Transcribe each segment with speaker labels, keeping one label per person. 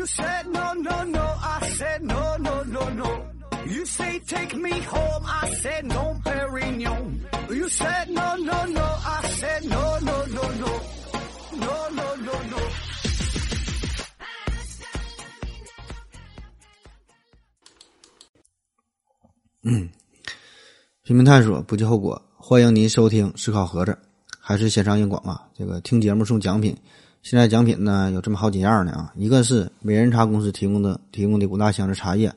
Speaker 1: You said no, no, no. I said no, no, no, no. You say take me home. I said no, Perignon. You said no, no, no. I said no, no, no, no. No, no, no, no.
Speaker 2: 拼命探索，不计后果。欢迎您收听思考盒子，还是线上硬广啊？这个听节目送奖品，现在奖品呢有这么好几样呢啊，一个是美人茶公司提供的提供的五大箱子茶叶，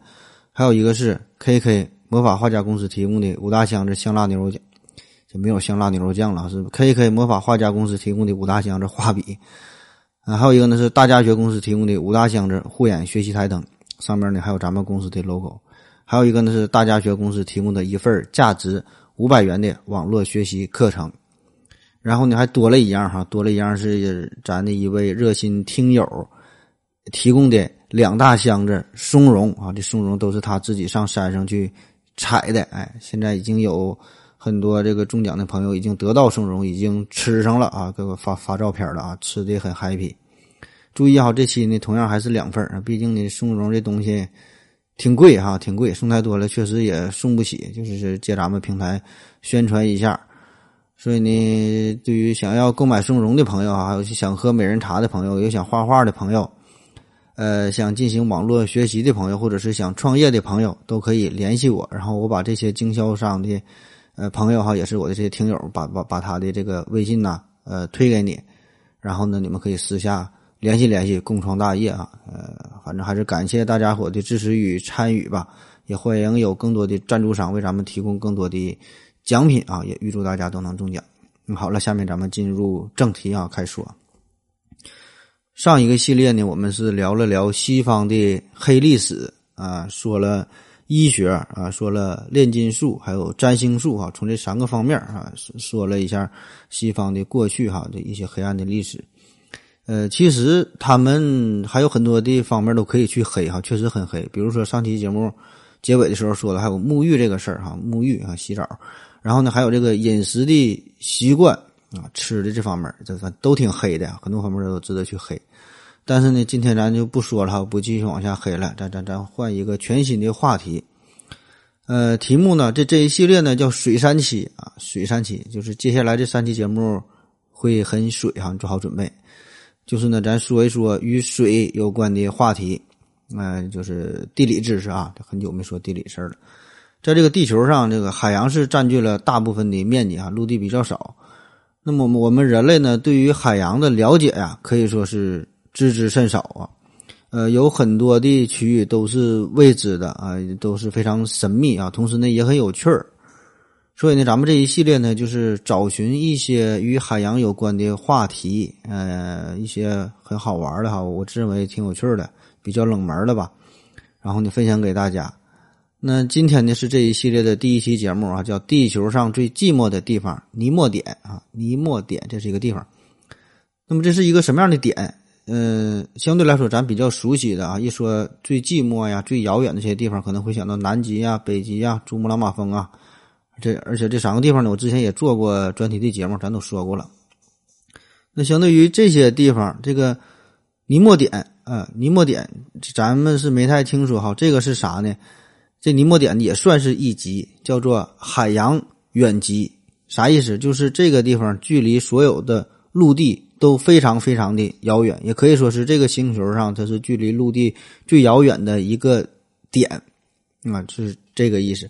Speaker 2: 还有一个是 KK 魔法画家公司提供的五大箱子香辣牛肉酱，就没有香辣牛肉酱了，是 KK 魔法画家公司提供的五大箱子画笔，啊，还有一个呢是大家学公司提供的五大箱子护眼学习台灯，上面呢还有咱们公司的 logo。还有一个呢是大家学公司提供的一份价值五百元的网络学习课程，然后呢还多了一样哈，多了一样是咱的一位热心听友提供的两大箱子松茸啊，这松茸都是他自己上山上去采的，哎，现在已经有很多这个中奖的朋友已经得到松茸，已经吃上了啊，给我发发照片了啊，吃的很 happy。注意哈，这期呢同样还是两份啊，毕竟呢松茸这东西。挺贵哈，挺贵，送太多了，确实也送不起。就是借咱们平台宣传一下，所以呢，对于想要购买松茸的朋友啊，还有想喝美人茶的朋友，有想画画的朋友，呃，想进行网络学习的朋友，或者是想创业的朋友，都可以联系我。然后我把这些经销商的呃朋友哈，也是我的这些听友，把把把他的这个微信呐，呃，推给你，然后呢，你们可以私下。联系联系，共创大业啊！呃，反正还是感谢大家伙的支持与参与吧，也欢迎有更多的赞助商为咱们提供更多的奖品啊！也预祝大家都能中奖。那好了，下面咱们进入正题啊，开说。上一个系列呢，我们是聊了聊西方的黑历史啊，说了医学啊，说了炼金术，还有占星术哈，从这三个方面啊，说了一下西方的过去哈的一些黑暗的历史。呃，其实他们还有很多的方面都可以去黑哈，确实很黑。比如说上期节目结尾的时候说的，还有沐浴这个事儿哈，沐浴啊，洗澡，然后呢，还有这个饮食的习惯啊，吃的这方面，这都挺黑的，很多方面都值得去黑。但是呢，今天咱就不说了，不继续往下黑了，咱咱咱换一个全新的话题。呃，题目呢，这这一系列呢叫水三期啊，水三期就是接下来这三期节目会很水哈，你做好准备。就是呢，咱说一说与水有关的话题，嗯，就是地理知识啊。很久没说地理事儿了。在这个地球上，这个海洋是占据了大部分的面积啊，陆地比较少。那么我们人类呢，对于海洋的了解呀，可以说是知之甚少啊。呃，有很多的区域都是未知的啊，都是非常神秘啊，同时呢，也很有趣儿。所以呢，咱们这一系列呢，就是找寻一些与海洋有关的话题，呃，一些很好玩的哈，我自认为挺有趣的，比较冷门的吧。然后呢，分享给大家。那今天呢，是这一系列的第一期节目啊，叫《地球上最寂寞的地方——尼莫点》啊，尼莫点这是一个地方。那么这是一个什么样的点？嗯，相对来说咱比较熟悉的啊，一说最寂寞呀、最遥远的这些地方，可能会想到南极呀、北极呀、珠穆朗玛峰啊。这而且这三个地方呢，我之前也做过专题的节目，咱都说过了。那相对于这些地方，这个尼莫点啊，尼莫点，咱们是没太听说哈。这个是啥呢？这尼莫点也算是一极，叫做海洋远极。啥意思？就是这个地方距离所有的陆地都非常非常的遥远，也可以说是这个星球上它是距离陆地最遥远的一个点啊，就是这个意思。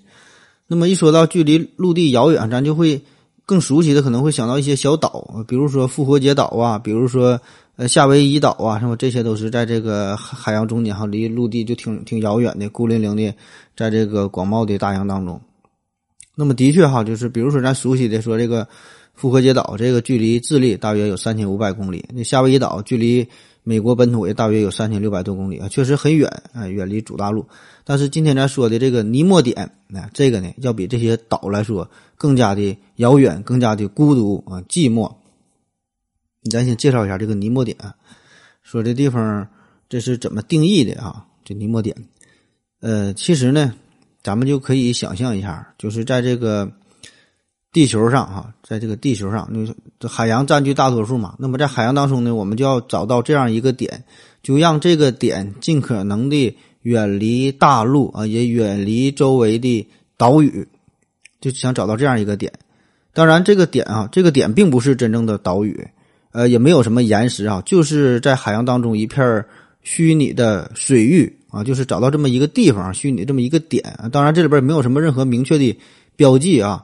Speaker 2: 那么一说到距离陆地遥远，咱就会更熟悉的可能会想到一些小岛，比如说复活节岛啊，比如说呃夏威夷岛啊，什么这些都是在这个海洋中间哈，离陆地就挺挺遥远的，孤零零的在这个广袤的大洋当中。那么的确哈，就是比如说咱熟悉的说这个复活节岛，这个距离智利大约有三千五百公里，那夏威夷岛距离。美国本土也大约有三千六百多公里啊，确实很远啊，远离主大陆。但是今天咱说的这个尼莫点，那这个呢，要比这些岛来说更加的遥远，更加的孤独啊，寂寞。咱先介绍一下这个尼莫点，说这地方这是怎么定义的啊？这尼莫点，呃，其实呢，咱们就可以想象一下，就是在这个。地球上哈，在这个地球上，那这海洋占据大多数嘛。那么在海洋当中呢，我们就要找到这样一个点，就让这个点尽可能的远离大陆啊，也远离周围的岛屿，就想找到这样一个点。当然，这个点啊，这个点并不是真正的岛屿，呃，也没有什么岩石啊，就是在海洋当中一片虚拟的水域啊，就是找到这么一个地方，虚拟这么一个点。当然，这里边没有什么任何明确的标记啊。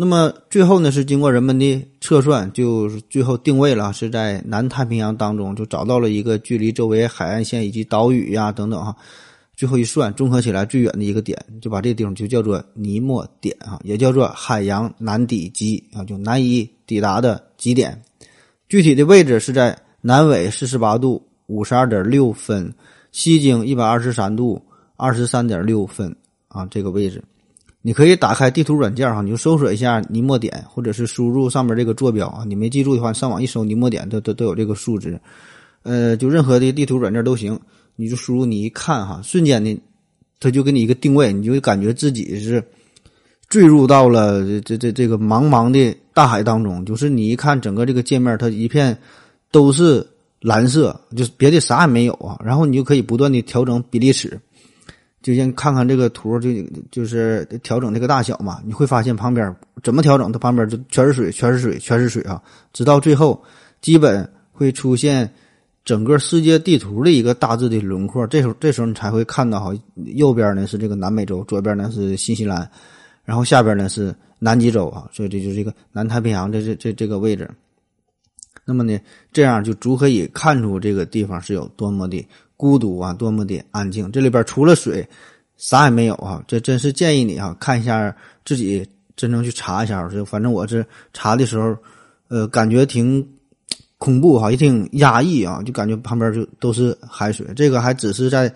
Speaker 2: 那么最后呢，是经过人们的测算，就是最后定位了，是在南太平洋当中就找到了一个距离周围海岸线以及岛屿呀等等哈，最后一算，综合起来最远的一个点，就把这个地方就叫做尼莫点啊，也叫做海洋南底极啊，就难以抵达的极点。具体的位置是在南纬四十八度五十二点六分，西经一百二十三度二十三点六分啊，这个位置。你可以打开地图软件哈，你就搜索一下尼莫点，或者是输入上面这个坐标啊。你没记住的话，上网一搜尼莫点，都都都有这个数值。呃，就任何的地图软件都行，你就输入，你一看哈，瞬间的，他就给你一个定位，你就感觉自己是坠入到了这这这个茫茫的大海当中。就是你一看整个这个界面，它一片都是蓝色，就是别的啥也没有啊。然后你就可以不断的调整比例尺。就先看看这个图，就就是调整这个大小嘛。你会发现旁边怎么调整，它旁边就全是水，全是水，全是水啊！直到最后，基本会出现整个世界地图的一个大致的轮廓。这时候，这时候你才会看到哈，右边呢是这个南美洲，左边呢是新西兰，然后下边呢是南极洲啊。所以这就是一个南太平洋的这这这个位置。那么呢，这样就足可以看出这个地方是有多么的。孤独啊，多么的安静！这里边除了水，啥也没有啊！这真是建议你啊，看一下自己真正去查一下。就反正我是查的时候，呃，感觉挺恐怖哈，也挺压抑啊，就感觉旁边就都是海水。这个还只是在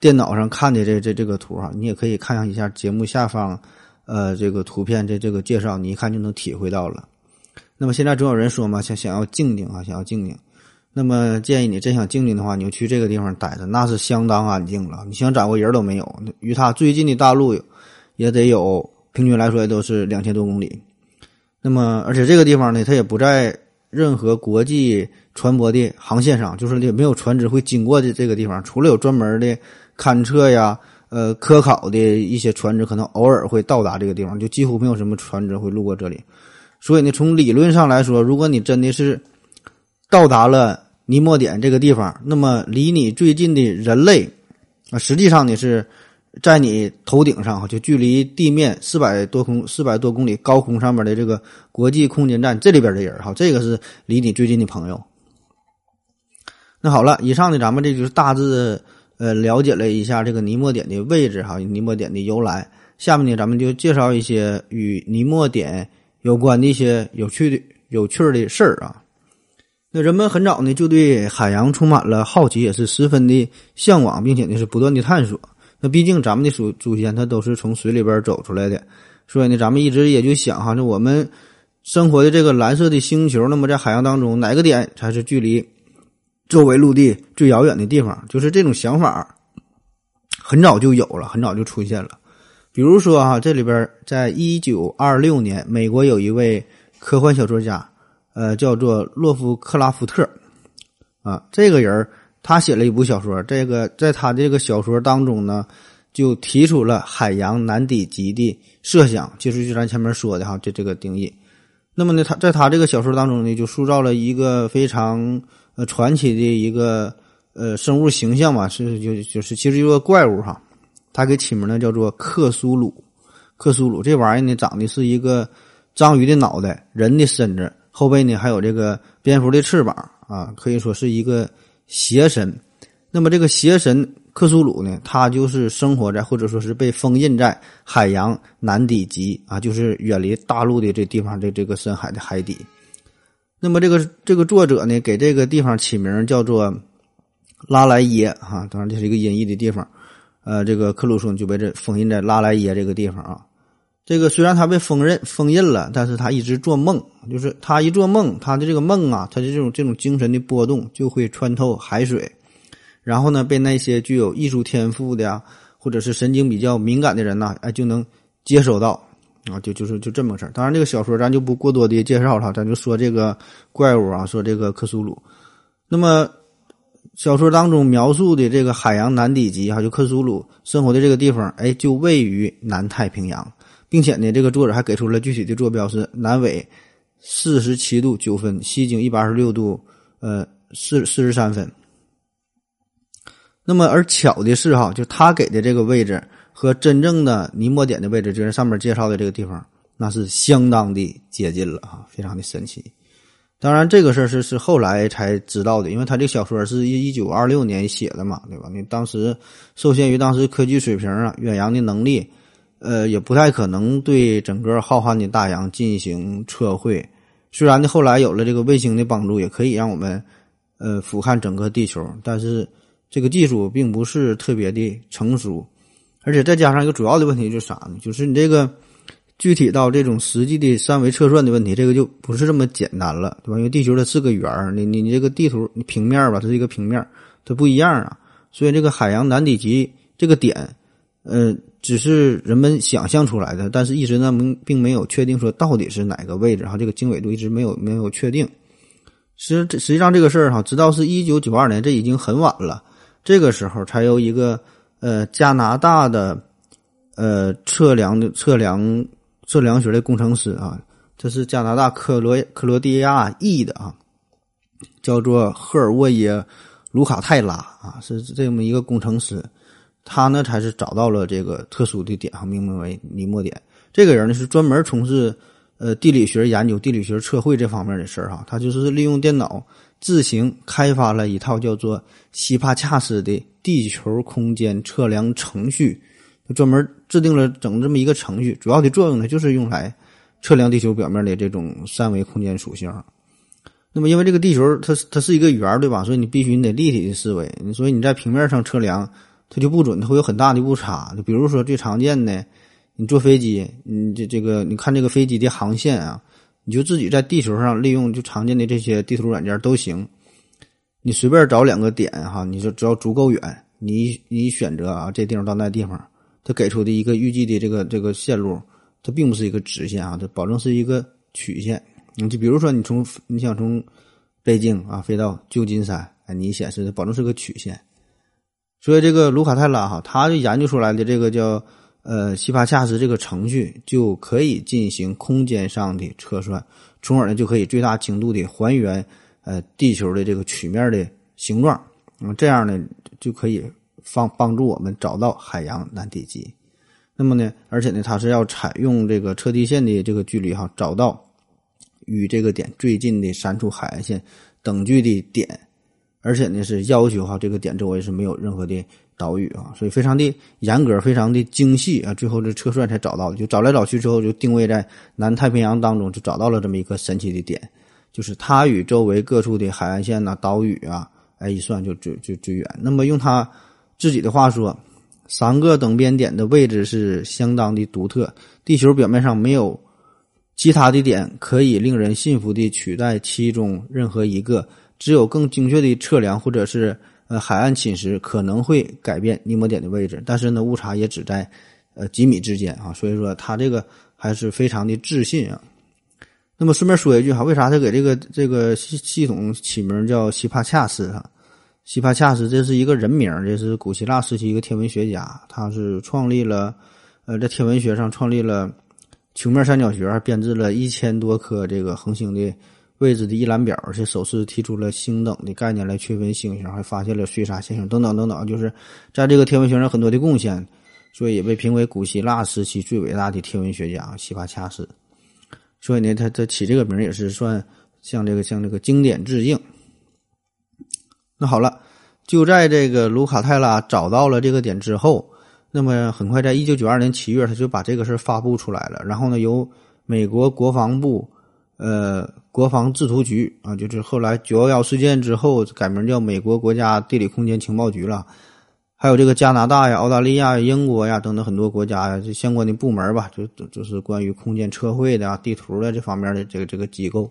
Speaker 2: 电脑上看的这这这个图哈，你也可以看一下节目下方，呃，这个图片这这个介绍，你一看就能体会到了。那么现在总有人说嘛，想想要静静啊，想要静静。那么建议你真想静静的话，你就去这个地方待着，那是相当安静了。你想找个人都没有，与它最近的大陆也得有，平均来说也都是两千多公里。那么，而且这个地方呢，它也不在任何国际船舶的航线上，就是也没有船只会经过的这个地方。除了有专门的勘测呀、呃科考的一些船只，可能偶尔会到达这个地方，就几乎没有什么船只会路过这里。所以呢，从理论上来说，如果你真的是到达了尼莫点这个地方，那么离你最近的人类啊，实际上呢是在你头顶上哈，就距离地面四百多公四百多公里高空上面的这个国际空间站这里边的人哈，这个是离你最近的朋友。那好了，以上呢，咱们这就是大致呃了解了一下这个尼莫点的位置哈，尼莫点的由来。下面呢，咱们就介绍一些与尼莫点有关的一些有趣的有趣的事儿啊。那人们很早呢就对海洋充满了好奇，也是十分的向往，并且呢是不断的探索。那毕竟咱们的祖祖先他都是从水里边走出来的，所以呢咱们一直也就想哈，那我们生活的这个蓝色的星球，那么在海洋当中哪个点才是距离周围陆地最遥远的地方？就是这种想法很早就有了，很早就出现了。比如说啊，这里边在一九二六年，美国有一位科幻小说家。呃，叫做洛夫克拉夫特，啊，这个人他写了一部小说，这个在他这个小说当中呢，就提出了海洋南底极的设想，就是就咱前面说的哈，这这个定义。那么呢，他在他这个小说当中呢，就塑造了一个非常呃传奇的一个呃生物形象嘛，是就就是其实一个怪物哈，他给起名呢叫做克苏鲁，克苏鲁这玩意儿呢长得是一个章鱼的脑袋，人的身子。后背呢还有这个蝙蝠的翅膀啊，可以说是一个邪神。那么这个邪神克苏鲁呢，他就是生活在或者说是被封印在海洋南底极啊，就是远离大陆的这地方的这个深海的海底。那么这个这个作者呢，给这个地方起名叫做拉莱耶哈，当然这是一个音译的地方。呃，这个克鲁松就被这封印在拉莱耶这个地方啊。这个虽然他被封印封印了，但是他一直做梦，就是他一做梦，他的这个梦啊，他的这种这种精神的波动就会穿透海水，然后呢，被那些具有艺术天赋的呀，或者是神经比较敏感的人呐，哎，就能接收到啊，就就是就这么个事儿。当然，这个小说咱就不过多的介绍了，咱就说这个怪物啊，说这个克苏鲁。那么小说当中描述的这个海洋南底极哈，就克苏鲁生活的这个地方，哎，就位于南太平洋，并且呢，这个作者还给出了具体的坐标是南纬四十七度九分，西经一百二十六度呃四四十三分。那么而巧的是哈，就他给的这个位置和真正的尼莫点的位置，就是上面介绍的这个地方，那是相当的接近了啊，非常的神奇。当然，这个事儿是是后来才知道的，因为他这小说是一一九二六年写的嘛，对吧？你当时受限于当时科技水平啊、远洋的能力，呃，也不太可能对整个浩瀚的大洋进行测绘。虽然呢，后来有了这个卫星的帮助，也可以让我们呃俯瞰整个地球，但是这个技术并不是特别的成熟，而且再加上一个主要的问题就是啥呢？就是你这个。具体到这种实际的三维测算的问题，这个就不是这么简单了，对吧？因为地球它是个圆儿，你你你这个地图你平面吧，它是一个平面，它不一样啊。所以这个海洋南底极这个点，呃，只是人们想象出来的，但是一直呢并并没有确定说到底是哪个位置哈，这个经纬度一直没有没有确定。实实际上这个事儿哈，直到是一九九二年，这已经很晚了，这个时候才由一个呃加拿大的呃测量的测量。测量学的工程师啊，这是加拿大克罗克罗地亚裔的啊，叫做赫尔沃耶卢卡泰拉啊，是这么一个工程师，他呢才是找到了这个特殊的点，命名为尼莫点。这个人呢是专门从事呃地理学研究、地理学测绘这方面的事儿哈，他就是利用电脑自行开发了一套叫做希帕恰斯的地球空间测量程序。专门制定了整这么一个程序，主要的作用呢，就是用来测量地球表面的这种三维空间属性。那么，因为这个地球它它是一个圆，对吧？所以你必须你得立体的思维，所以你在平面上测量它就不准，它会有很大的误差。就比如说最常见的，你坐飞机，你这这个你看这个飞机的航线啊，你就自己在地球上利用就常见的这些地图软件都行，你随便找两个点哈，你就只要足够远，你你选择啊这地方到那地方。它给出的一个预计的这个这个线路，它并不是一个直线啊，它保证是一个曲线。你就比如说，你从你想从北京啊飞到旧金山，哎，你显示的保证是个曲线。所以这个卢卡泰拉哈，他就研究出来的这个叫呃希帕恰斯这个程序，就可以进行空间上的测算，从而呢就可以最大精度的还原呃地球的这个曲面的形状。那嗯，这样呢就可以。帮帮助我们找到海洋南底极，那么呢，而且呢，它是要采用这个测地线的这个距离哈，找到与这个点最近的三处海岸线等距的点，而且呢是要求哈这个点周围是没有任何的岛屿啊，所以非常的严格，非常的精细啊，最后这测算才找到，就找来找去之后就定位在南太平洋当中，就找到了这么一个神奇的点，就是它与周围各处的海岸线呐、岛屿啊，哎一算就最就最远，那么用它。自己的话说，三个等边点的位置是相当的独特，地球表面上没有其他的点可以令人信服的取代其中任何一个，只有更精确的测量或者是呃海岸侵蚀可能会改变尼莫点的位置，但是呢误差也只在呃几米之间啊，所以说他这个还是非常的自信啊。那么顺便说一句哈，为啥他给这个这个系系统起名叫希帕恰斯哈？希帕恰斯，这是一个人名，这是古希腊时期一个天文学家，他是创立了，呃，在天文学上创立了球面三角学，编制了一千多颗这个恒星的位置的一览表，而且首次提出了星等的概念来区分星星，还发现了碎沙现象等等等等，就是在这个天文学上很多的贡献，所以也被评为古希腊时期最伟大的天文学家希帕恰斯。所以呢，他他起这个名也是算向这个向这个经典致敬。那好了，就在这个卢卡泰拉找到了这个点之后，那么很快在一九九二年七月，他就把这个事发布出来了。然后呢，由美国国防部呃国防制图局啊，就是后来九幺幺事件之后改名叫美国国家地理空间情报局了，还有这个加拿大呀、澳大利亚、英国呀等等很多国家呀，这相关的部门吧，就就是关于空间测绘的啊、地图的这方面的这个这个机构，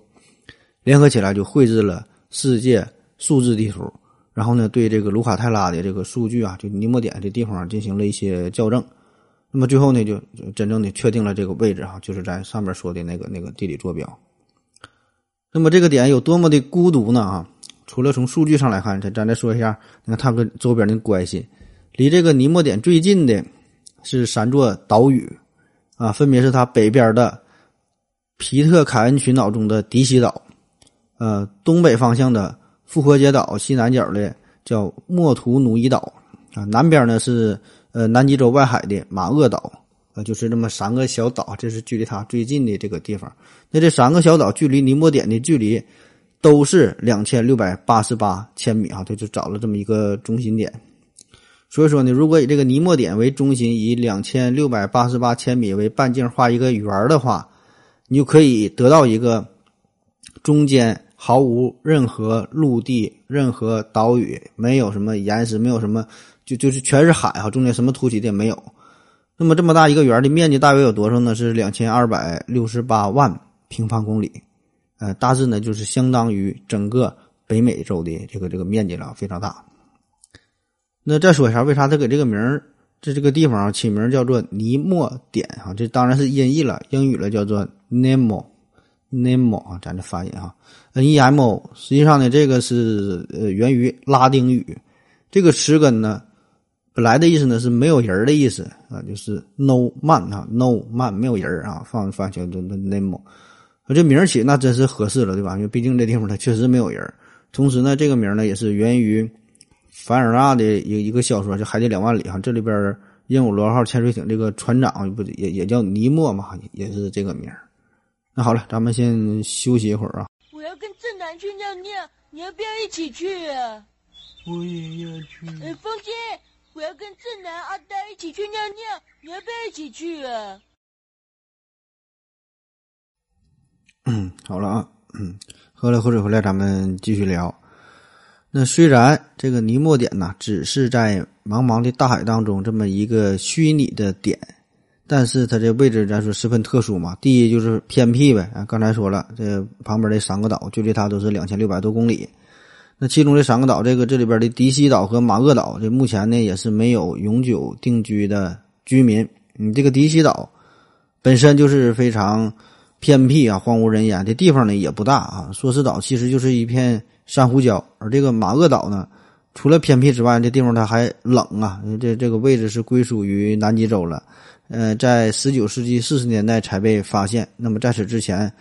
Speaker 2: 联合起来就绘制了世界数字地图。然后呢，对这个卢卡泰拉的这个数据啊，就尼莫点这地方进行了一些校正，那么最后呢，就真正的确定了这个位置哈，就是在上面说的那个那个地理坐标。那么这个点有多么的孤独呢？啊，除了从数据上来看，咱咱再说一下，你看它跟周边的关系，离这个尼莫点最近的是三座岛屿，啊，分别是它北边的皮特凯恩群岛中的迪西岛，呃，东北方向的复活节岛西南角的叫莫图努伊岛，啊，南边呢是呃南极洲外海的马厄岛。啊，就是这么三个小岛，这是距离它最近的这个地方。那这三个小岛距离尼莫点的距离都是两千六百八十八千米啊，他就找了这么一个中心点。所以说呢，如果以这个尼莫点为中心，以两千六百八十八千米为半径画一个圆的话，你就可以得到一个中间毫无任何陆地、任何岛屿，没有什么岩石，没有什么，就就是全是海哈，中间什么凸起的也没有。那么这么大一个圆的面积大约有多少呢？是两千二百六十八万平方公里，呃，大致呢就是相当于整个北美洲的这个这个面积了，非常大。那再说一下，为啥他给这个名儿，这这个地方起名叫做尼莫点啊？这当然是音译了，英语了叫做 Nemo，Nemo 啊，咱这发音啊，N-E-M-O，实际上呢这个是呃源于拉丁语，这个词根呢。本来的意思呢是没有人的意思啊，就是 no man 啊，no man 没有人啊，放放叫做 nemo，这名起那真是合适了，对吧？因为毕竟这地方它确实没有人。同时呢，这个名呢也是源于凡尔纳的一一个小说，叫《海底两万里》哈，这里边鹦鹉螺号潜水艇这个船长不也也叫尼莫嘛，也是这个名那好了，咱们先休息一会儿啊。
Speaker 3: 我要跟正南去尿尿，你要不要一起去啊？
Speaker 4: 我也要去。
Speaker 3: 哎，风姐。我要跟正南、阿呆一起去尿尿，你要不要一起去啊？
Speaker 2: 嗯，好了啊，嗯，喝了口水回来，咱们继续聊。那虽然这个尼莫点呢，只是在茫茫的大海当中这么一个虚拟的点，但是它这位置咱说十分特殊嘛。第一就是偏僻呗，啊，刚才说了，这旁边的三个岛距离它都是两千六百多公里。那其中这三个岛，这个这里边的迪西岛和马厄岛，这目前呢也是没有永久定居的居民。你这个迪西岛本身就是非常偏僻啊，荒无人烟的地方呢也不大啊。说是岛其实就是一片珊瑚礁，而这个马厄岛呢，除了偏僻之外，这地方它还冷啊。这这个位置是归属于南极洲了，呃，在十九世纪四十年代才被发现。那么在此之前，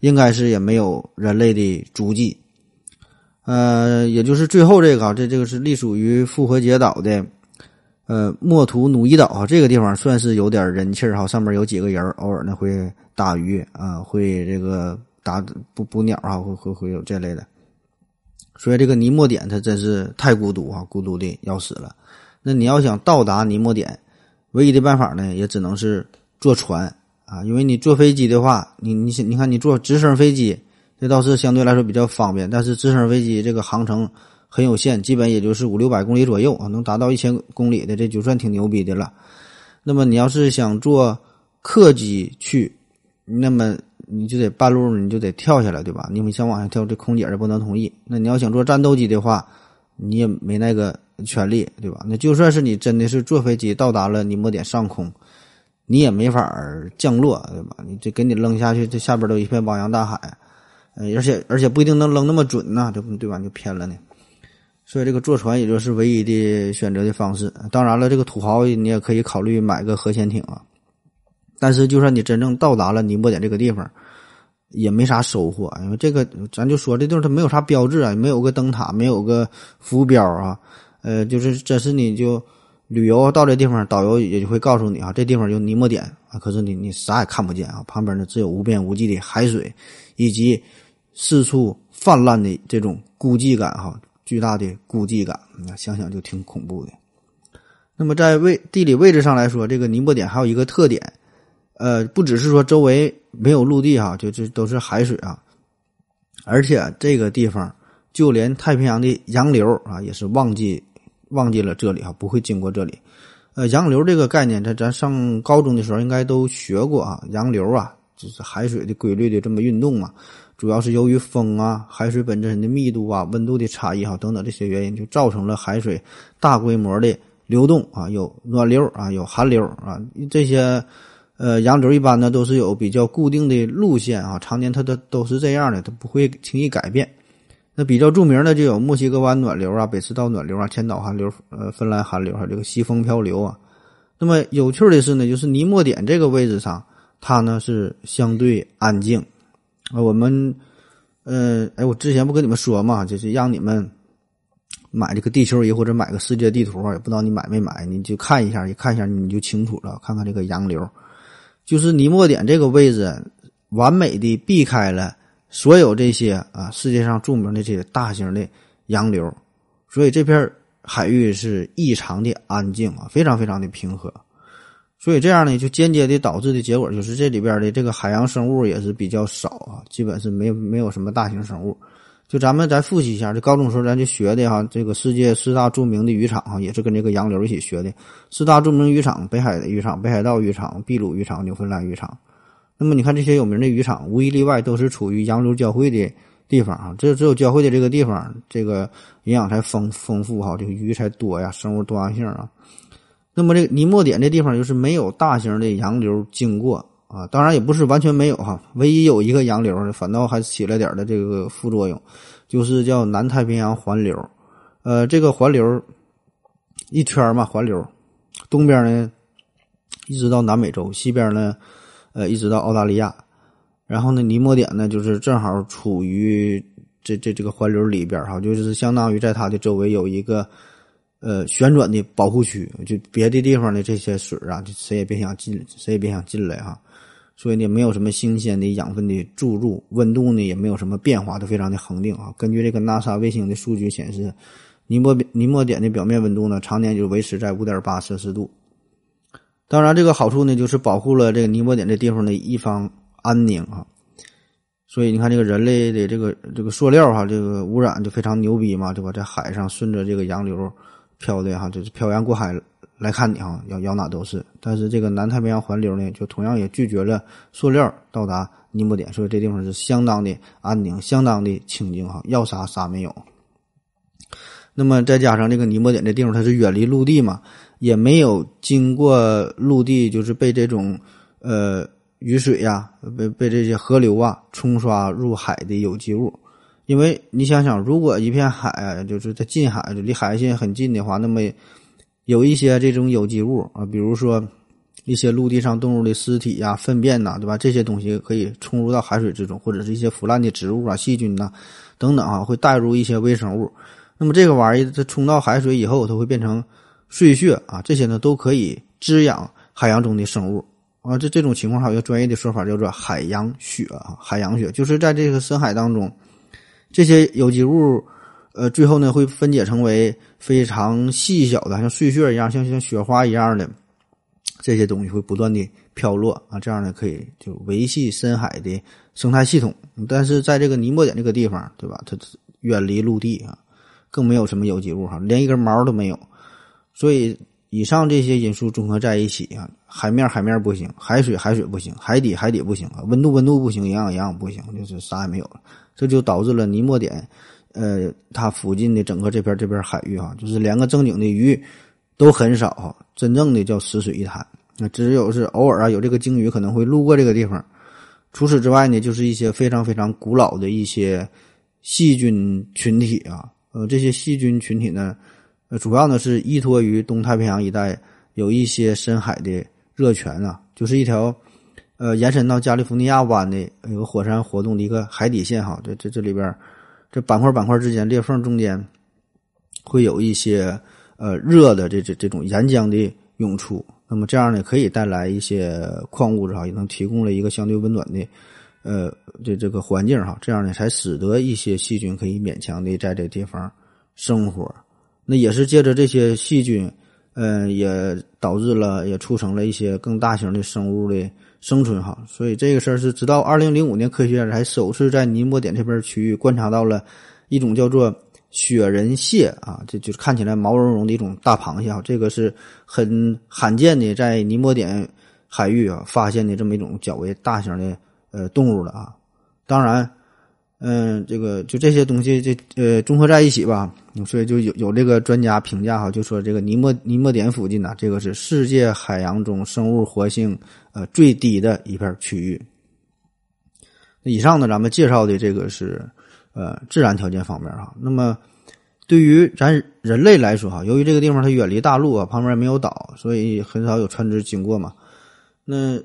Speaker 2: 应该是也没有人类的足迹。呃，也就是最后这个，这这个是隶属于复活节岛的，呃，莫图努伊岛啊，这个地方算是有点人气儿哈，上面有几个人偶尔呢会打鱼啊，会这个打捕捕鸟啊，会会会有这类的。所以这个尼莫点它真是太孤独啊，孤独的要死了。那你要想到达尼莫点，唯一的办法呢，也只能是坐船啊，因为你坐飞机的话，你你你看你坐直升飞机。这倒是相对来说比较方便，但是直升飞机这个航程很有限，基本也就是五六百公里左右啊，能达到一千公里的这就算挺牛逼的了。那么你要是想坐客机去，那么你就得半路你就得跳下来，对吧？你们想往下跳，这空姐也不能同意。那你要想坐战斗机的话，你也没那个权利，对吧？那就算是你真的是坐飞机到达了尼莫点上空，你也没法降落，对吧？你这给你扔下去，这下边都一片汪洋大海。而且而且不一定能扔那么准呐，对不对吧？就偏了呢。所以这个坐船也就是唯一的选择的方式。当然了，这个土豪你也可以考虑买个核潜艇啊。但是就算你真正到达了尼泊点这个地方，也没啥收获，因为这个咱就说这地方它没有啥标志啊，没有个灯塔，没有个浮标啊。呃，就是这是你就旅游到这地方，导游也就会告诉你啊，这地方有尼莫点啊。可是你你啥也看不见啊，旁边呢只有无边无际的海水以及。四处泛滥的这种孤寂感，哈，巨大的孤寂感，那想想就挺恐怖的。那么在位地理位置上来说，这个尼泊点还有一个特点，呃，不只是说周围没有陆地，哈，就这都是海水啊，而且这个地方就连太平洋的洋流啊，也是忘记忘记了这里哈，不会经过这里。呃，洋流这个概念，在咱上高中的时候应该都学过啊，洋流啊，就是海水的规律的这么运动嘛。主要是由于风啊、海水本身的密度啊、温度的差异哈等等这些原因，就造成了海水大规模的流动啊，有暖流啊，有寒流啊。这些呃洋流一般呢都是有比较固定的路线啊，常年它的都是这样的，它不会轻易改变。那比较著名的就有墨西哥湾暖流啊、北赤道暖流啊、千岛寒流、呃芬兰寒流，还有这个西风漂流啊。那么有趣的是呢，就是尼莫点这个位置上，它呢是相对安静啊。我们，呃，哎，我之前不跟你们说嘛，就是让你们买这个地球仪或者买个世界地图，也不知道你买没买，你就看一下，一看一下你就清楚了。看看这个洋流，就是尼莫点这个位置，完美的避开了。所有这些啊，世界上著名的这些大型的洋流，所以这片海域是异常的安静啊，非常非常的平和。所以这样呢，就间接的导致的结果就是这里边的这个海洋生物也是比较少啊，基本是没有没有什么大型生物。就咱们再复习一下，这高中时候咱就学的哈，这个世界四大著名的渔场哈，也是跟这个洋流一起学的。四大著名渔场：北海的渔场、北海道渔场、秘鲁渔场、纽芬兰渔场。那么你看这些有名的渔场，无一例外都是处于洋流交汇的地方啊。这只有交汇的这个地方，这个营养才丰丰富哈，这个鱼才多呀，生物多样性啊。那么这个尼莫点这地方就是没有大型的洋流经过啊，当然也不是完全没有哈，唯一有一个洋流，反倒还起了点的这个副作用，就是叫南太平洋环流。呃，这个环流一圈嘛，环流东边呢一直到南美洲，西边呢。呃，一直到澳大利亚，然后呢，尼莫点呢，就是正好处于这这这个环流里边哈，就是相当于在它的周围有一个呃旋转的保护区，就别的地方的这些水啊，就谁也别想进，谁也别想进来哈。所以呢，没有什么新鲜的养分的注入，温度呢也没有什么变化，都非常的恒定啊。根据这个 NASA 卫星的数据显示，尼莫尼莫点的表面温度呢，常年就维持在五点八摄氏度。当然，这个好处呢，就是保护了这个尼泊点这地方的一方安宁啊。所以你看，这个人类的这个这个塑料哈，这个污染就非常牛逼嘛，对吧？在海上顺着这个洋流漂的哈，就是漂洋过海来看你哈，要要哪都是。但是这个南太平洋环流呢，就同样也拒绝了塑料到达尼泊点，所以这地方是相当的安宁，相当的清净哈，要啥啥没有。那么再加上这个尼泊点这地方，它是远离陆地嘛。也没有经过陆地，就是被这种呃雨水呀，被被这些河流啊冲刷入海的有机物。因为你想想，如果一片海就是在近海，离海岸线很近的话，那么有一些这种有机物啊，比如说一些陆地上动物的尸体呀、粪便呐，对吧？这些东西可以冲入到海水之中，或者是一些腐烂的植物啊、细菌呐等等啊，会带入一些微生物。那么这个玩意它冲到海水以后，它会变成。碎屑啊，这些呢都可以滋养海洋中的生物啊。这这种情况还有一个专业的说法叫做海洋血啊，海洋血就是在这个深海当中，这些有机物，呃，最后呢会分解成为非常细小的，像碎屑一样，像像雪花一样的这些东西会不断的飘落啊，这样呢可以就维系深海的生态系统。但是在这个尼莫点这个地方，对吧？它远离陆地啊，更没有什么有机物哈，连一根毛都没有。所以，以上这些因素综合在一起啊，海面海面不行，海水海水不行，海底海底不行啊，温度温度不行，营养营养不行，就是啥也没有了。这就导致了尼莫点，呃，它附近的整个这片这边海域哈，就是连个正经的鱼都很少，真正的叫死水一潭。那只有是偶尔啊，有这个鲸鱼可能会路过这个地方。除此之外呢，就是一些非常非常古老的一些细菌群体啊，呃，这些细菌群体呢。呃主要呢是依托于东太平洋一带有一些深海的热泉啊，就是一条呃延伸到加利福尼亚湾的有个火山活动的一个海底线哈。这这这里边这板块板块之间裂缝中间会有一些呃热的这这这种岩浆的涌出，那么这样呢可以带来一些矿物质哈，也能提供了一个相对温暖的呃这这个环境哈，这样呢才使得一些细菌可以勉强的在这地方生活。那也是借着这些细菌，嗯，也导致了，也促成了一些更大型的生物的生存哈。所以这个事儿是直到二零零五年，科学家才首次在尼莫点这片区域观察到了一种叫做雪人蟹啊，这就是看起来毛茸茸的一种大螃蟹啊。这个是很罕见的，在尼莫点海域啊发现的这么一种较为大型的呃动物了啊。当然。嗯，这个就这些东西，这呃综合在一起吧，所以就有有这个专家评价哈，就说这个尼莫尼莫点附近呢，这个是世界海洋中生物活性呃最低的一片区域。以上呢，咱们介绍的这个是呃自然条件方面哈。那么对于咱人类来说哈，由于这个地方它远离大陆啊，旁边没有岛，所以很少有船只经过嘛。那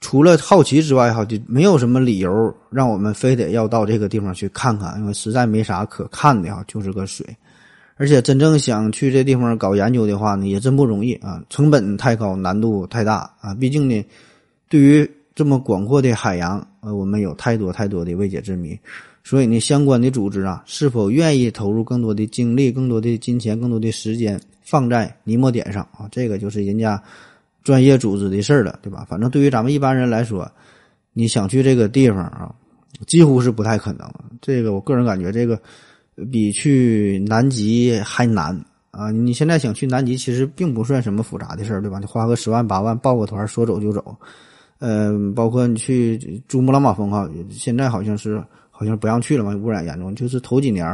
Speaker 2: 除了好奇之外哈，就没有什么理由让我们非得要到这个地方去看看，因为实在没啥可看的哈，就是个水。而且真正想去这地方搞研究的话呢，也真不容易啊，成本太高，难度太大啊。毕竟呢，对于这么广阔的海洋，呃，我们有太多太多的未解之谜。所以呢，相关的组织啊，是否愿意投入更多的精力、更多的金钱、更多的时间放在尼莫点上啊？这个就是人家专业组织的事儿了，对吧？反正对于咱们一般人来说，你想去这个地方啊，几乎是不太可能。这个我个人感觉，这个比去南极还难啊！你现在想去南极，其实并不算什么复杂的事儿，对吧？你花个十万八万报个团，说走就走。嗯，包括你去珠穆朗玛峰哈，现在好像是。好像不让去了嘛，污染严重。就是头几年，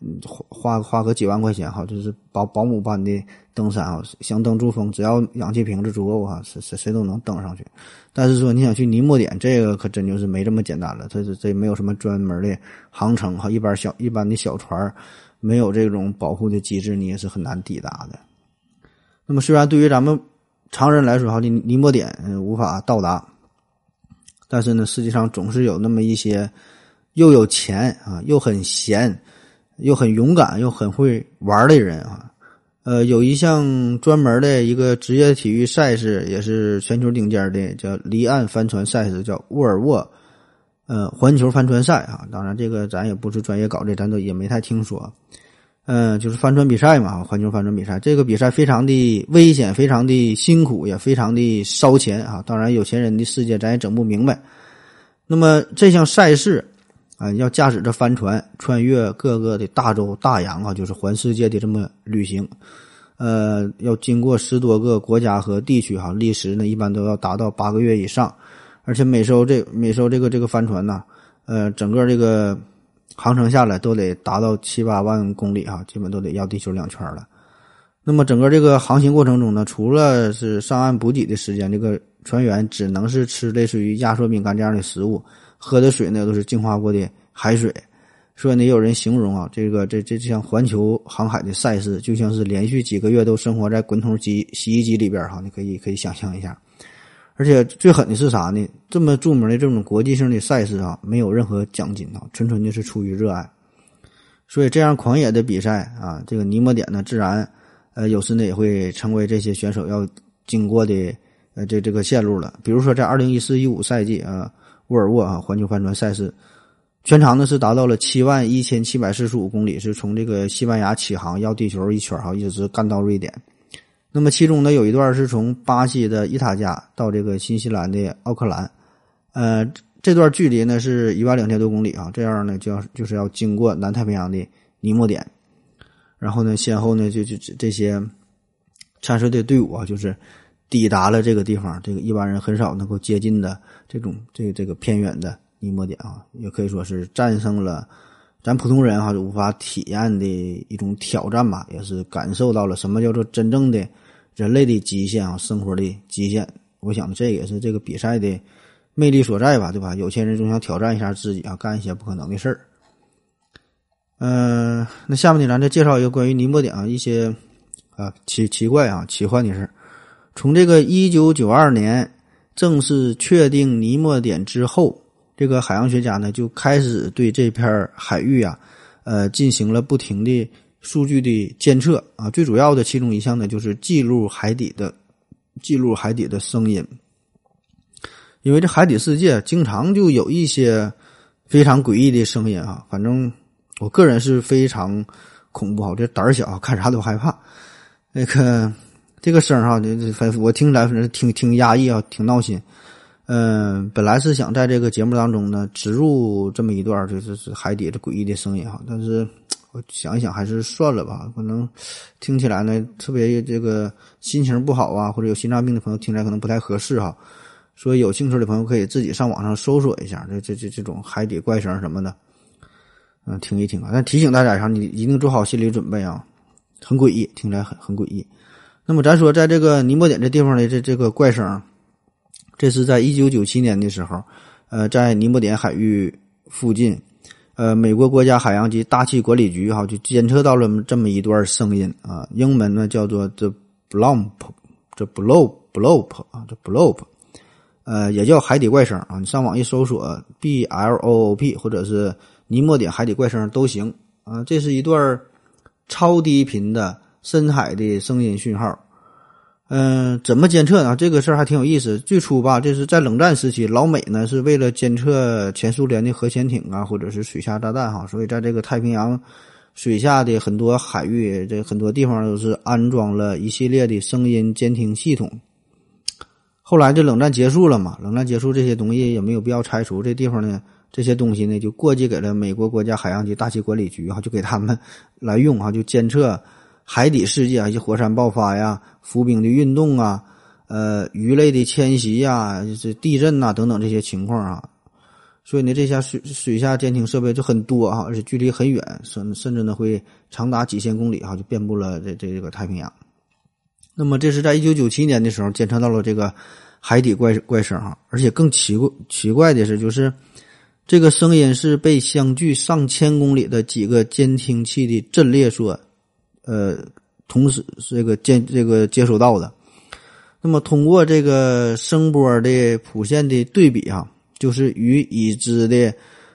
Speaker 2: 嗯，花花个几万块钱哈，就是保保姆般的登山啊，想登珠峰，只要氧气瓶子足够哈，谁谁谁都能登上去。但是说你想去尼莫点，这个可真就是没这么简单了。它这这没有什么专门的航程哈，一般小一般的小船没有这种保护的机制，你也是很难抵达的。那么虽然对于咱们常人来说哈，尼尼莫点无法到达，但是呢，世界上总是有那么一些。又有钱啊，又很闲，又很勇敢，又很会玩的人啊，呃，有一项专门的一个职业体育赛事，也是全球顶尖的，叫离岸帆船赛事，叫沃尔沃，呃，环球帆船赛啊。当然，这个咱也不是专业搞的，咱都也没太听说。嗯，就是帆船比赛嘛，环球帆船比赛，这个比赛非常的危险，非常的辛苦，也非常的烧钱啊。当然，有钱人的世界咱也整不明白。那么这项赛事。啊，要驾驶着帆船穿越各个的大洲大洋啊，就是环世界的这么旅行，呃，要经过十多个国家和地区哈，历时呢一般都要达到八个月以上，而且每艘这每艘这个这个帆船呢，呃，整个这个航程下来都得达到七八万公里哈，基本都得绕地球两圈了。那么整个这个航行过程中呢，除了是上岸补给的时间，这个船员只能是吃类似于压缩饼干这样的食物。喝的水呢都是净化过的海水，所以呢有人形容啊，这个这这像环球航海的赛事，就像是连续几个月都生活在滚筒机洗衣机里边哈，你可以可以想象一下。而且最狠的是啥呢？这么著名的这种国际性的赛事啊，没有任何奖金啊，纯纯的是出于热爱。所以这样狂野的比赛啊，这个尼莫点呢，自然呃有时呢也会成为这些选手要经过的呃这这个线路了。比如说在二零一四一五赛季啊。沃尔沃啊，环球帆船赛事，全长呢是达到了七万一千七百四十五公里，是从这个西班牙起航绕地球一圈哈，一直干到瑞典。那么其中呢有一段是从巴西的伊塔加到这个新西兰的奥克兰，呃，这段距离呢是一万两千多公里啊。这样呢就要就是要经过南太平洋的尼莫点，然后呢先后呢就就这些参赛的队伍啊就是。抵达了这个地方，这个一般人很少能够接近的这种这个这个偏远的尼莫点啊，也可以说是战胜了咱普通人哈无法体验的一种挑战吧，也是感受到了什么叫做真正的人类的极限啊，生活的极限。我想这也是这个比赛的魅力所在吧，对吧？有钱人总想挑战一下自己啊，干一些不可能的事儿。嗯，那下面呢，咱再介绍一个关于尼莫点啊一些啊奇奇怪啊奇幻的事儿。从这个一九九二年正式确定尼莫点之后，这个海洋学家呢就开始对这片海域啊，呃，进行了不停的数据的监测啊。最主要的其中一项呢，就是记录海底的记录海底的声音，因为这海底世界经常就有一些非常诡异的声音啊。反正我个人是非常恐怖，我这胆儿小，看啥都害怕。那个。这个声哈，这这我听起来反正挺挺压抑啊，挺闹心。嗯，本来是想在这个节目当中呢植入这么一段，就是是海底的诡异的声音哈，但是我想一想还是算了吧，可能听起来呢特别这个心情不好啊，或者有心脏病的朋友听起来可能不太合适哈。所以有兴趣的朋友可以自己上网上搜索一下这这这这种海底怪声什么的，嗯，听一听啊。但提醒大家一下，你一定做好心理准备啊，很诡异，听起来很很诡异。那么咱说，在这个尼莫点这地方的这这个怪声，这是在一九九七年的时候，呃，在尼莫点海域附近，呃，美国国家海洋及大气管理局哈就监测到了这么一段声音啊，英文呢叫做 the blump，这 blow bloop 啊，这 bloop，呃，也叫海底怪声啊。你上网一搜索 b l o o p 或者是尼莫点海底怪声都行啊。这是一段超低频的深海的声音讯号。嗯，怎么监测呢？这个事儿还挺有意思。最初吧，这是在冷战时期，老美呢是为了监测前苏联的核潜艇啊，或者是水下炸弹哈，所以在这个太平洋水下的很多海域，这很多地方都是安装了一系列的声音监听系统。后来这冷战结束了嘛，冷战结束，这些东西也没有必要拆除，这地方呢，这些东西呢就过继给了美国国家海洋及大气管理局哈，就给他们来用哈，就监测。海底世界啊，一些火山爆发呀、浮冰的运动啊、呃鱼类的迁徙呀、这地震呐等等这些情况啊，所以呢，这下水水下监听设备就很多啊，而且距离很远，甚甚至呢会长达几千公里啊，就遍布了这这这个太平洋。那么这是在一九九七年的时候监测到了这个海底怪怪声哈，而且更奇怪奇怪的是，就是这个声音是被相距上千公里的几个监听器的阵列所。呃，同时这个接这个接收到的，那么通过这个声波的谱线的对比啊，就是与已知的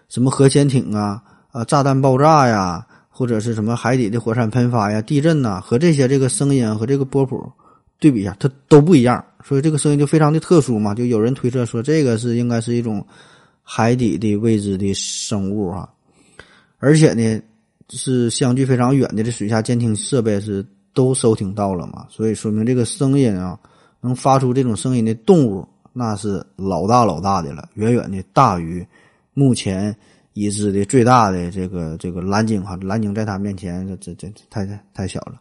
Speaker 2: 什么核潜艇啊、啊炸弹爆炸呀，或者是什么海底的火山喷发呀、地震呐，和这些这个声音和这个波谱对比一下，它都不一样，所以这个声音就非常的特殊嘛。就有人推测说，这个是应该是一种海底的未知的生物啊，而且呢。是相距非常远的，这水下监听设备是都收听到了嘛？所以说明这个声音啊，能发出这种声音的动物那是老大老大的了，远远的大于目前已知的最大的这个这个蓝鲸哈。蓝鲸在它面前，这这这太太太小了。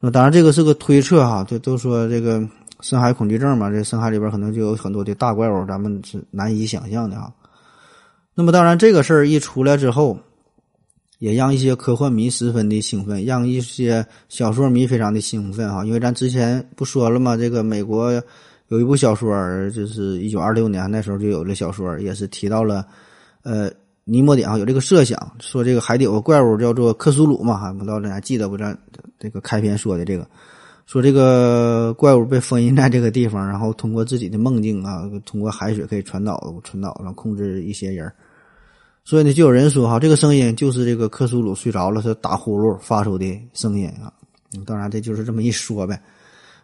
Speaker 2: 那当然这个是个推测哈，就都说这个深海恐惧症嘛，这深海里边可能就有很多的大怪物，咱们是难以想象的哈。那么当然这个事儿一出来之后。也让一些科幻迷十分的兴奋，让一些小说迷非常的兴奋哈，因为咱之前不说了吗？这个美国有一部小说，就是一九二六年那时候就有了小说，也是提到了，呃，尼莫点啊有这个设想，说这个海底有个怪物叫做克苏鲁嘛，哈，不知道大家记得不？咱这个开篇说的这个，说这个怪物被封印在这个地方，然后通过自己的梦境啊，通过海水可以传导传导，然后控制一些人。所以呢，就有人说哈，这个声音就是这个克苏鲁睡着了，是打呼噜发出的声音啊。当然，这就是这么一说呗。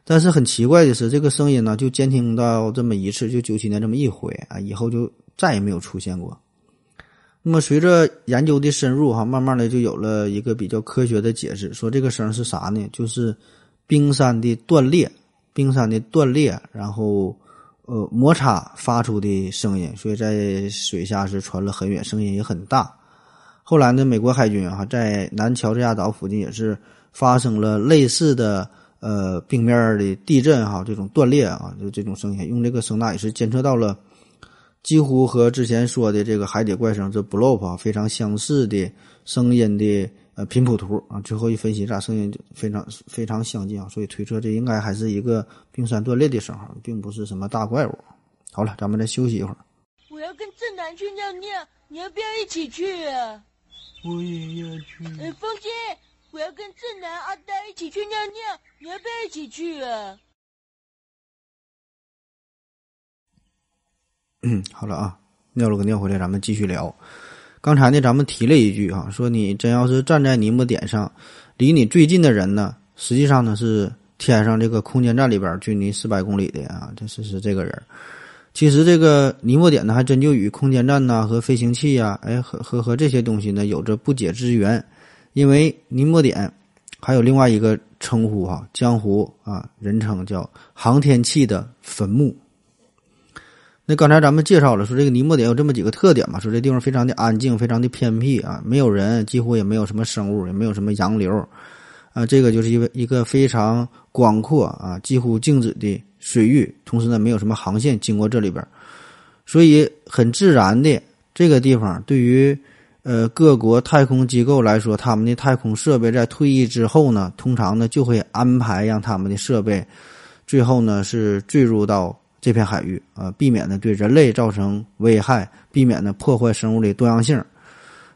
Speaker 2: 但是很奇怪的是，这个声音呢，就监听到这么一次，就九七年这么一回啊，以后就再也没有出现过。那么随着研究的深入哈，慢慢的就有了一个比较科学的解释，说这个声是啥呢？就是冰山的断裂，冰山的断裂，然后。呃，摩擦发出的声音，所以在水下是传了很远，声音也很大。后来呢，美国海军啊，在南乔治亚岛附近也是发生了类似的呃冰面的地震哈，这种断裂啊，就这种声音，用这个声呐也是监测到了，几乎和之前说的这个海底怪声这 bloop 非常相似的声音的。呃，频谱图啊，最后一分析，这声音就非常非常相近啊，所以推测这应该还是一个冰山断裂的声号，并不是什么大怪物。好了，咱们再休息一会儿。
Speaker 3: 我要跟正南去尿尿，你要不要一起去啊？
Speaker 4: 我也要去。
Speaker 3: 哎，风姐，我要跟正南、阿呆一起去尿尿，你要不要一起去啊？
Speaker 2: 嗯，好了啊，尿了个尿回来，咱们继续聊。刚才呢，咱们提了一句哈，说你真要是站在尼莫点上，离你最近的人呢，实际上呢是天上这个空间站里边距离四百公里的啊，这是是这个人。其实这个尼莫点呢，还真就与空间站呐和飞行器呀，哎和和和这些东西呢有着不解之缘，因为尼莫点还有另外一个称呼哈，江湖啊人称叫航天器的坟墓。那刚才咱们介绍了，说这个尼莫点有这么几个特点嘛，说这地方非常的安静，非常的偏僻啊，没有人，几乎也没有什么生物，也没有什么洋流，啊，这个就是一个一个非常广阔啊，几乎静止的水域，同时呢，没有什么航线经过这里边，所以很自然的，这个地方对于呃各国太空机构来说，他们的太空设备在退役之后呢，通常呢就会安排让他们的设备最后呢是坠入到。这片海域啊，避免呢对人类造成危害，避免呢破坏生物的多样性。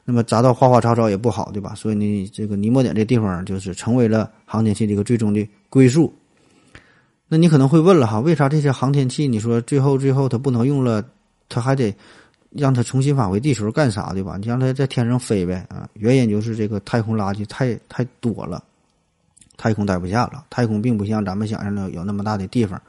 Speaker 2: 那么砸到花花草草也不好，对吧？所以呢，这个尼莫点这地方就是成为了航天器的一个最终的归宿。那你可能会问了哈，为啥这些航天器你说最后最后它不能用了，它还得让它重新返回地球干啥，对吧？你让它在天上飞呗啊？原因就是这个太空垃圾太太多了，太空待不下了。太空并不像咱们想象的有那么大的地方。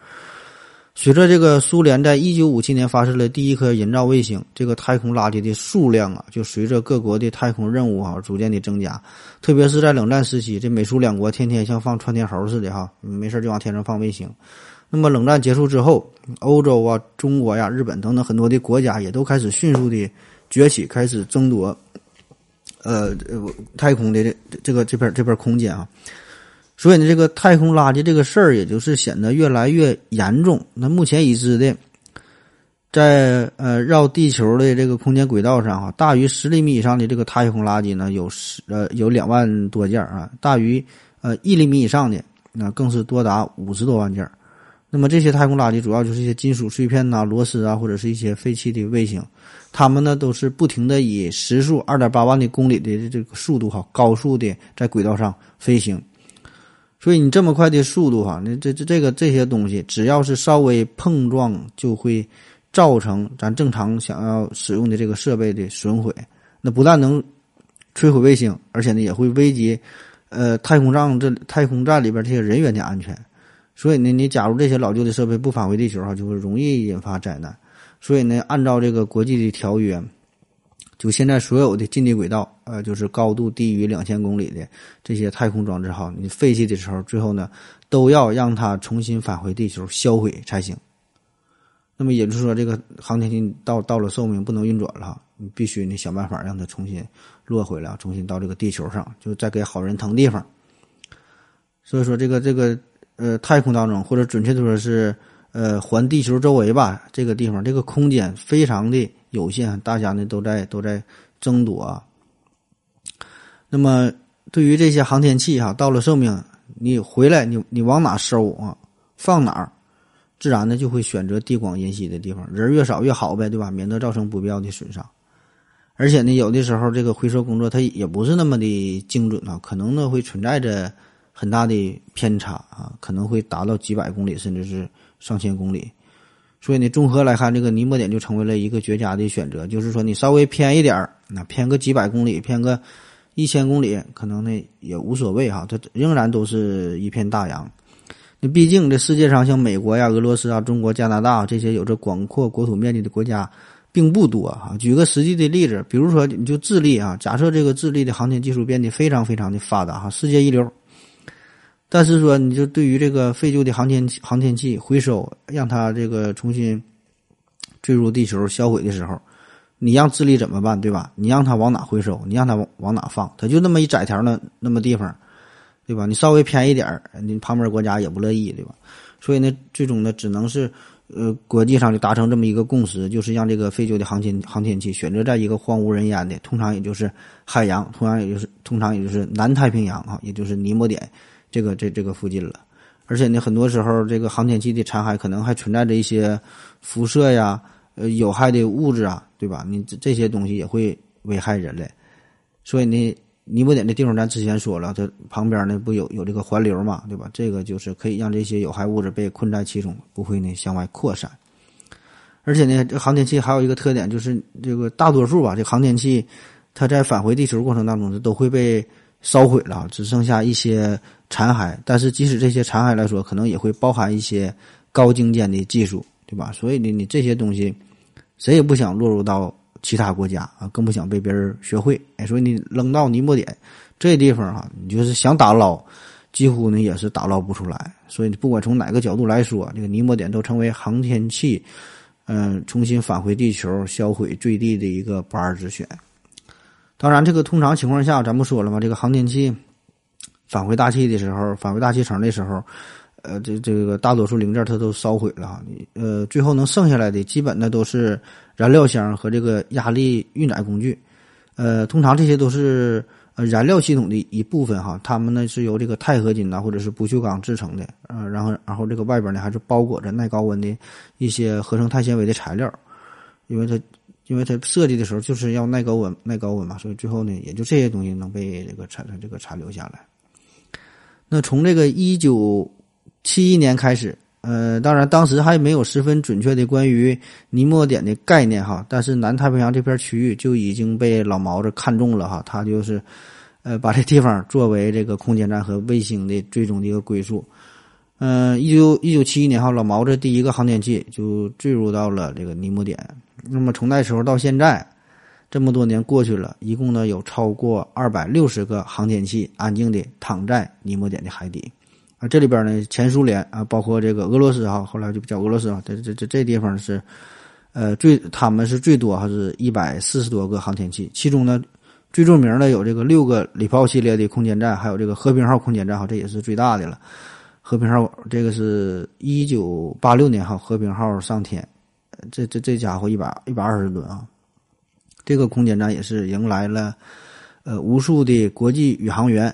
Speaker 2: 随着这个苏联在一九五七年发射了第一颗人造卫星，这个太空垃圾的数量啊，就随着各国的太空任务啊逐渐的增加。特别是在冷战时期，这美苏两国天天像放窜天猴似的哈，没事就往天上放卫星。那么冷战结束之后，欧洲啊、中国呀、日本等等很多的国家也都开始迅速的崛起，开始争夺呃太空的这这个这片这片空间啊。所以呢，这个太空垃圾这个事儿，也就是显得越来越严重。那目前已知的，在呃绕地球的这个空间轨道上，哈，大于十厘米以上的这个太空垃圾呢，有十呃有两万多件啊；大于呃一厘米以上的，那更是多达五十多万件。那么这些太空垃圾主要就是一些金属碎片呐、螺丝啊，或者是一些废弃的卫星，它们呢都是不停的以时速二点八万的公里的这个速度哈，高速的在轨道上飞行。所以你这么快的速度哈，那这这这个这些东西，只要是稍微碰撞，就会造成咱正常想要使用的这个设备的损毁。那不但能摧毁卫星，而且呢也会危及呃太空站这太空站里边这些人员的安全。所以呢，你假如这些老旧的设备不返回地球哈，就会容易引发灾难。所以呢，按照这个国际的条约。就现在所有的近地轨道，呃，就是高度低于两千公里的这些太空装置，哈，你废弃的时候，最后呢，都要让它重新返回地球销毁才行。那么也就是说，这个航天器到到了寿命不能运转了，你必须你想办法让它重新落回来，重新到这个地球上，就再给好人腾地方。所以说，这个这个呃，太空当中，或者准确的说是呃，环地球周围吧，这个地方这个空间非常的。有限，大家呢都在都在争夺。那么，对于这些航天器哈，到了寿命，你回来，你你往哪收啊？放哪儿？自然呢就会选择地广人稀的地方，人越少越好呗，对吧？免得造成不必要的损伤。而且呢，有的时候这个回收工作它也不是那么的精准啊，可能呢会存在着很大的偏差啊，可能会达到几百公里，甚至是上千公里。所以呢，综合来看，这个尼莫点就成为了一个绝佳的选择。就是说，你稍微偏一点儿，那偏个几百公里，偏个一千公里，可能呢也无所谓哈。它仍然都是一片大洋。那毕竟这世界上像美国呀、俄罗斯啊、中国、加拿大这些有着广阔国土面积的国家并不多哈。举个实际的例子，比如说你就智利啊，假设这个智利的航天技术变得非常非常的发达哈，世界一流。但是说，你就对于这个废旧的航天航天器回收，让它这个重新坠入地球销毁的时候，你让智利怎么办，对吧？你让它往哪回收？你让它往往哪放？它就那么一窄条呢，那么地方，对吧？你稍微偏一点儿，你旁边国家也不乐意，对吧？所以呢，最终呢，只能是呃，国际上就达成这么一个共识，就是让这个废旧的航天航天器选择在一个荒无人烟的，通常也就是海洋，通常也就是通常也就是南太平洋啊，也就是尼莫点。这个这这个附近了，而且呢，很多时候这个航天器的残骸可能还存在着一些辐射呀、呃有害的物质啊，对吧？你这这些东西也会危害人类。所以呢，尼泊点的地方咱之前说了，它旁边呢不有有这个环流嘛，对吧？这个就是可以让这些有害物质被困在其中，不会呢向外扩散。而且呢，这航天器还有一个特点，就是这个大多数吧，这航天器它在返回地球过程当中它都会被烧毁了，只剩下一些。残骸，但是即使这些残骸来说，可能也会包含一些高精尖的技术，对吧？所以呢，你这些东西，谁也不想落入到其他国家啊，更不想被别人学会。哎，所以你扔到尼莫点这地方啊，你就是想打捞，几乎呢也是打捞不出来。所以你不管从哪个角度来说，这个尼莫点都成为航天器，嗯，重新返回地球销毁坠地的一个不二之选。当然，这个通常情况下，咱不说了吗？这个航天器。返回大气的时候，返回大气层的时候，呃，这这个大多数零件它都烧毁了哈。你呃，最后能剩下来的，基本的都是燃料箱和这个压力运载工具。呃，通常这些都是呃燃料系统的一部分哈。它们呢是由这个钛合金呐或者是不锈钢制成的，呃，然后然后这个外边呢还是包裹着耐高温的一些合成碳纤维的材料，因为它因为它设计的时候就是要耐高温、耐高温嘛，所以最后呢，也就这些东西能被这个残这个残留下来。那从这个一九七一年开始，呃，当然当时还没有十分准确的关于尼莫点的概念哈，但是南太平洋这片区域就已经被老毛子看中了哈，他就是呃把这地方作为这个空间站和卫星的最终的一个归宿。嗯，一九一九七一年哈，老毛子第一个航天器就坠入到了这个尼莫点。那么从那时候到现在，这么多年过去了，一共呢有超过二百六十个航天器安静的躺在尼莫点的海底。啊，这里边呢，前苏联啊，包括这个俄罗斯哈，后来就叫俄罗斯啊，这这这这地方是，呃，最他们是最多还是一百四十多个航天器，其中呢最著名的有这个六个礼炮系列的空间站，还有这个和平号空间站哈，这也是最大的了。和平号这个是一九八六年哈，和平号上天，这这这家伙一百一百二十吨啊！这个空间站也是迎来了呃无数的国际宇航员，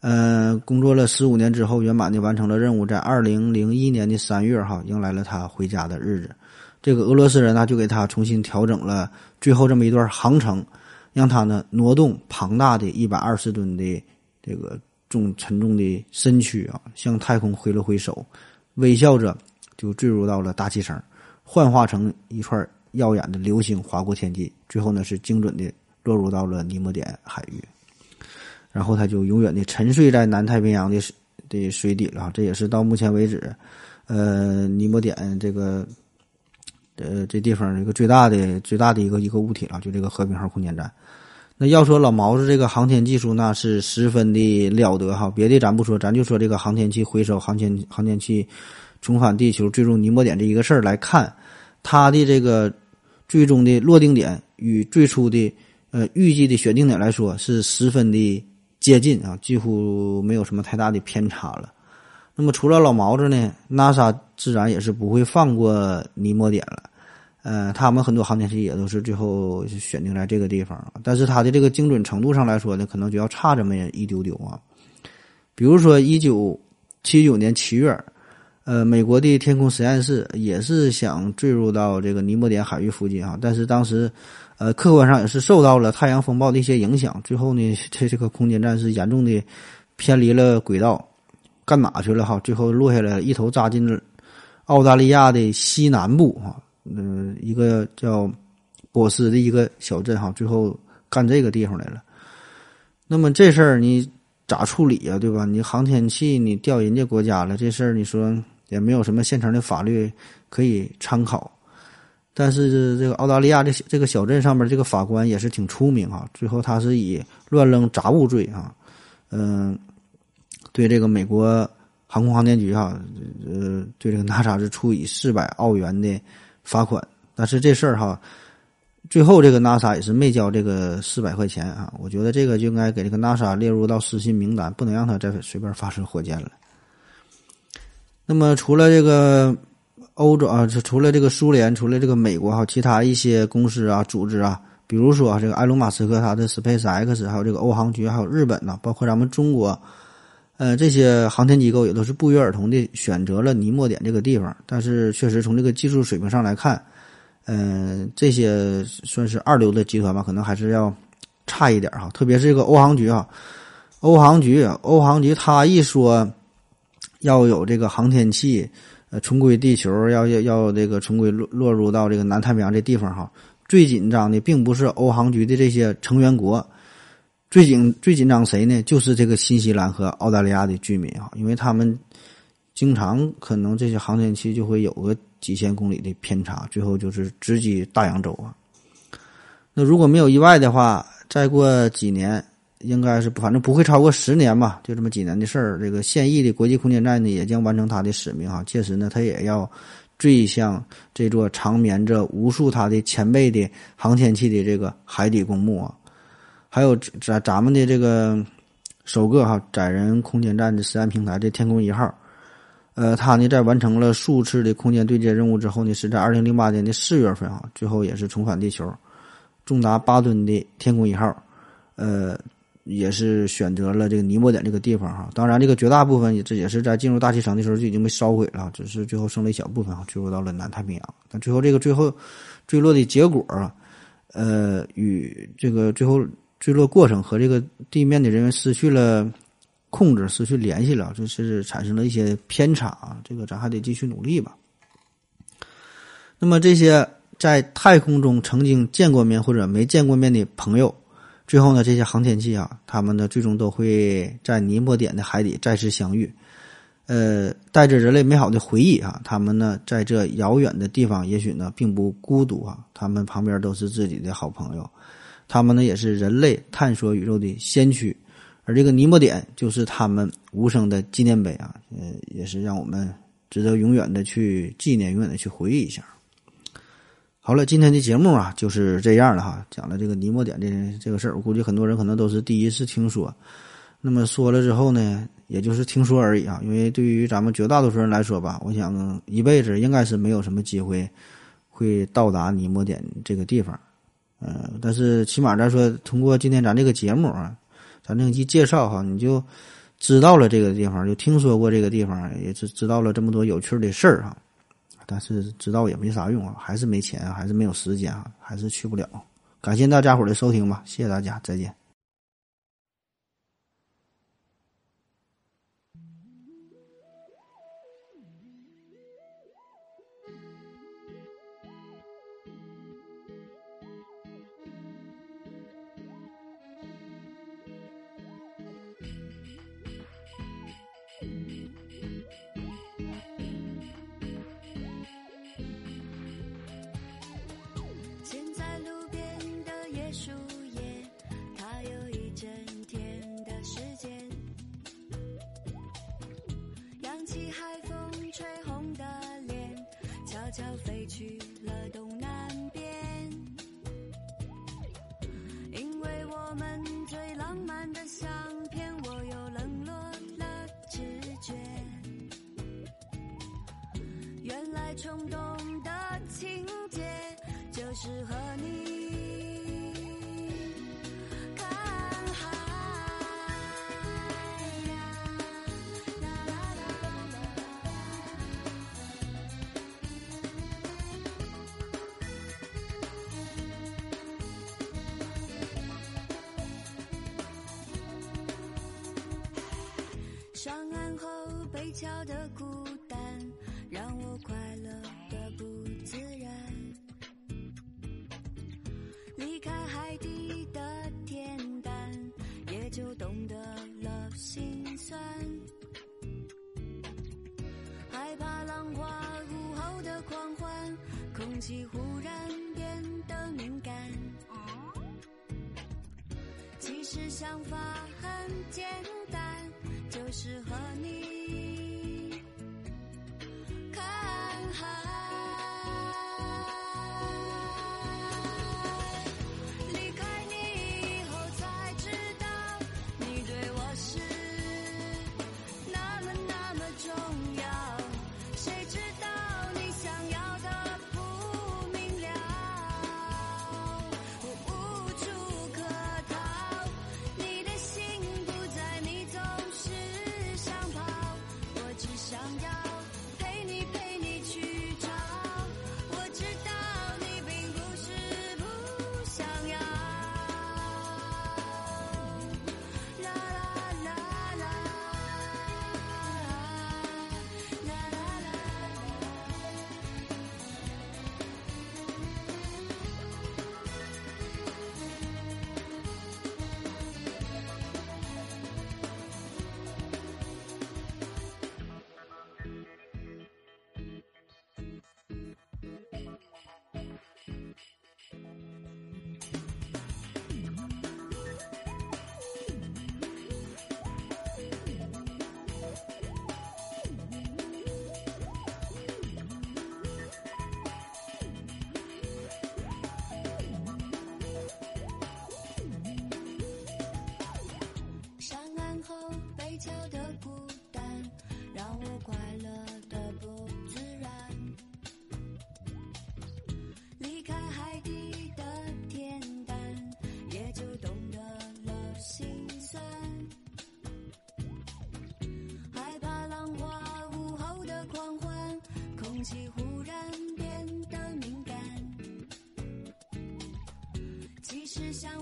Speaker 2: 呃，工作了十五年之后，圆满的完成了任务，在二零零一年的三月哈，迎来了他回家的日子。这个俄罗斯人呢，就给他重新调整了最后这么一段航程，让他呢挪动庞大的一百二十吨的这个。重沉重的身躯啊，向太空挥了挥手，微笑着就坠入到了大气层，幻化成一串耀眼的流星划过天际，最后呢是精准的落入到了尼莫点海域，然后他就永远的沉睡在南太平洋的的水底了。这也是到目前为止，呃，尼莫点这个呃这地方一个最大的最大的一个一个物体了，就这个和平号空间站。那要说老毛子这个航天技术，那是十分的了得哈。别的咱不说，咱就说这个航天器回收、航天航天器重返地球、坠入尼莫点这一个事儿来看，它的这个最终的落定点与最初的呃预计的选定点来说，是十分的接近啊，几乎没有什么太大的偏差了。那么除了老毛子呢，NASA 自然也是不会放过尼莫点了。呃，他们很多航天器也都是最后选定在这个地方，但是它的这个精准程度上来说呢，可能就要差这么一丢丢啊。比如说，一九七九年七月，呃，美国的天空实验室也是想坠入到这个尼莫点海域附近啊，但是当时，呃，客观上也是受到了太阳风暴的一些影响，最后呢，这这个空间站是严重的偏离了轨道，干哪去了哈？最后落下来一头扎进了澳大利亚的西南部啊。嗯，一个叫波斯的一个小镇哈，最后干这个地方来了。那么这事儿你咋处理呀？对吧？你航天器你调人家国家了，这事儿你说也没有什么现成的法律可以参考。但是这个澳大利亚这这个小镇上面这个法官也是挺出名啊。最后他是以乱扔杂物罪啊，嗯，对这个美国航空航天局啊，呃，对这个 NASA 是处以四百澳元的。罚款，但是这事儿哈，最后这个 NASA 也是没交这个四百块钱啊。我觉得这个就应该给这个 NASA 列入到失信名单，不能让他再随便发射火箭了。那么除了这个欧洲啊，除了这个苏联，除了这个美国哈，其他一些公司啊、组织啊，比如说这个埃隆·马斯克他的 SpaceX，还有这个欧航局，还有日本呢，包括咱们中国。呃，这些航天机构也都是不约而同的选择了尼莫点这个地方，但是确实从这个技术水平上来看，嗯，这些算是二流的集团吧，可能还是要差一点哈。特别是这个欧航局啊，欧航局，欧航局，他一说要有这个航天器呃重归地球，要要要这个重归落落入到这个南太平洋这地方哈，最紧张的并不是欧航局的这些成员国。最紧最紧张谁呢？就是这个新西兰和澳大利亚的居民啊，因为他们经常可能这些航天器就会有个几千公里的偏差，最后就是直击大洋洲啊。那如果没有意外的话，再过几年，应该是反正不会超过十年吧，就这么几年的事儿。这个现役的国际空间站呢，也将完成它的使命啊。届时呢，它也要坠向这座长眠着无数它的前辈的航天器的这个海底公墓啊。还有咱咱们的这个首个哈载人空间站的实验平台，这天宫一号，呃，它呢在完成了数次的空间对接任务之后呢，是在二零零八年的四月份啊，最后也是重返地球，重达八吨的天宫一号，呃，也是选择了这个尼莫点这个地方哈。当然，这个绝大部分也这也是在进入大气层的时候就已经被烧毁了，只是最后剩了一小部分啊，坠落到了南太平洋。但最后这个最后坠落的结果啊。呃，与这个最后坠落过程和这个地面的人员失去了控制，失去联系了，就是产生了一些偏差啊。这个咱还得继续努力吧。那么这些在太空中曾经见过面或者没见过面的朋友，最后呢，这些航天器啊，他们呢最终都会在尼莫点的海底再次相遇。呃，带着人类美好的回忆啊，他们呢在这遥远的地方，也许呢并不孤独啊，他们旁边都是自己的好朋友，他们呢也是人类探索宇宙的先驱，而这个尼莫点就是他们无声的纪念碑啊，呃，也是让我们值得永远的去纪念，永远的去回忆一下。好了，今天的节目啊就是这样了哈，讲了这个尼莫点的这个事儿，我估计很多人可能都是第一次听说。那么说了之后呢，也就是听说而已啊。因为对于咱们绝大多数人来说吧，我想一辈子应该是没有什么机会会到达尼莫点这个地方。呃，但是起码咱说，通过今天咱这个节目啊，咱这一介绍哈，你就知道了这个地方，就听说过这个地方，也是知道了这么多有趣的事儿哈。但是知道也没啥用啊，还是没钱，还是没有时间啊，还是去不了。感谢大家伙的收听吧，谢谢大家，再见。
Speaker 5: 悄悄飞去了东南边。因为我们最浪漫的相片，我又冷落了直觉。原来冲悄悄的孤单，让我快乐的不自然。离开海底的恬淡，也就懂得了心酸。害怕浪花午后的狂欢，空气忽然变得敏感。其实想法很简单，就是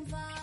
Speaker 5: 方法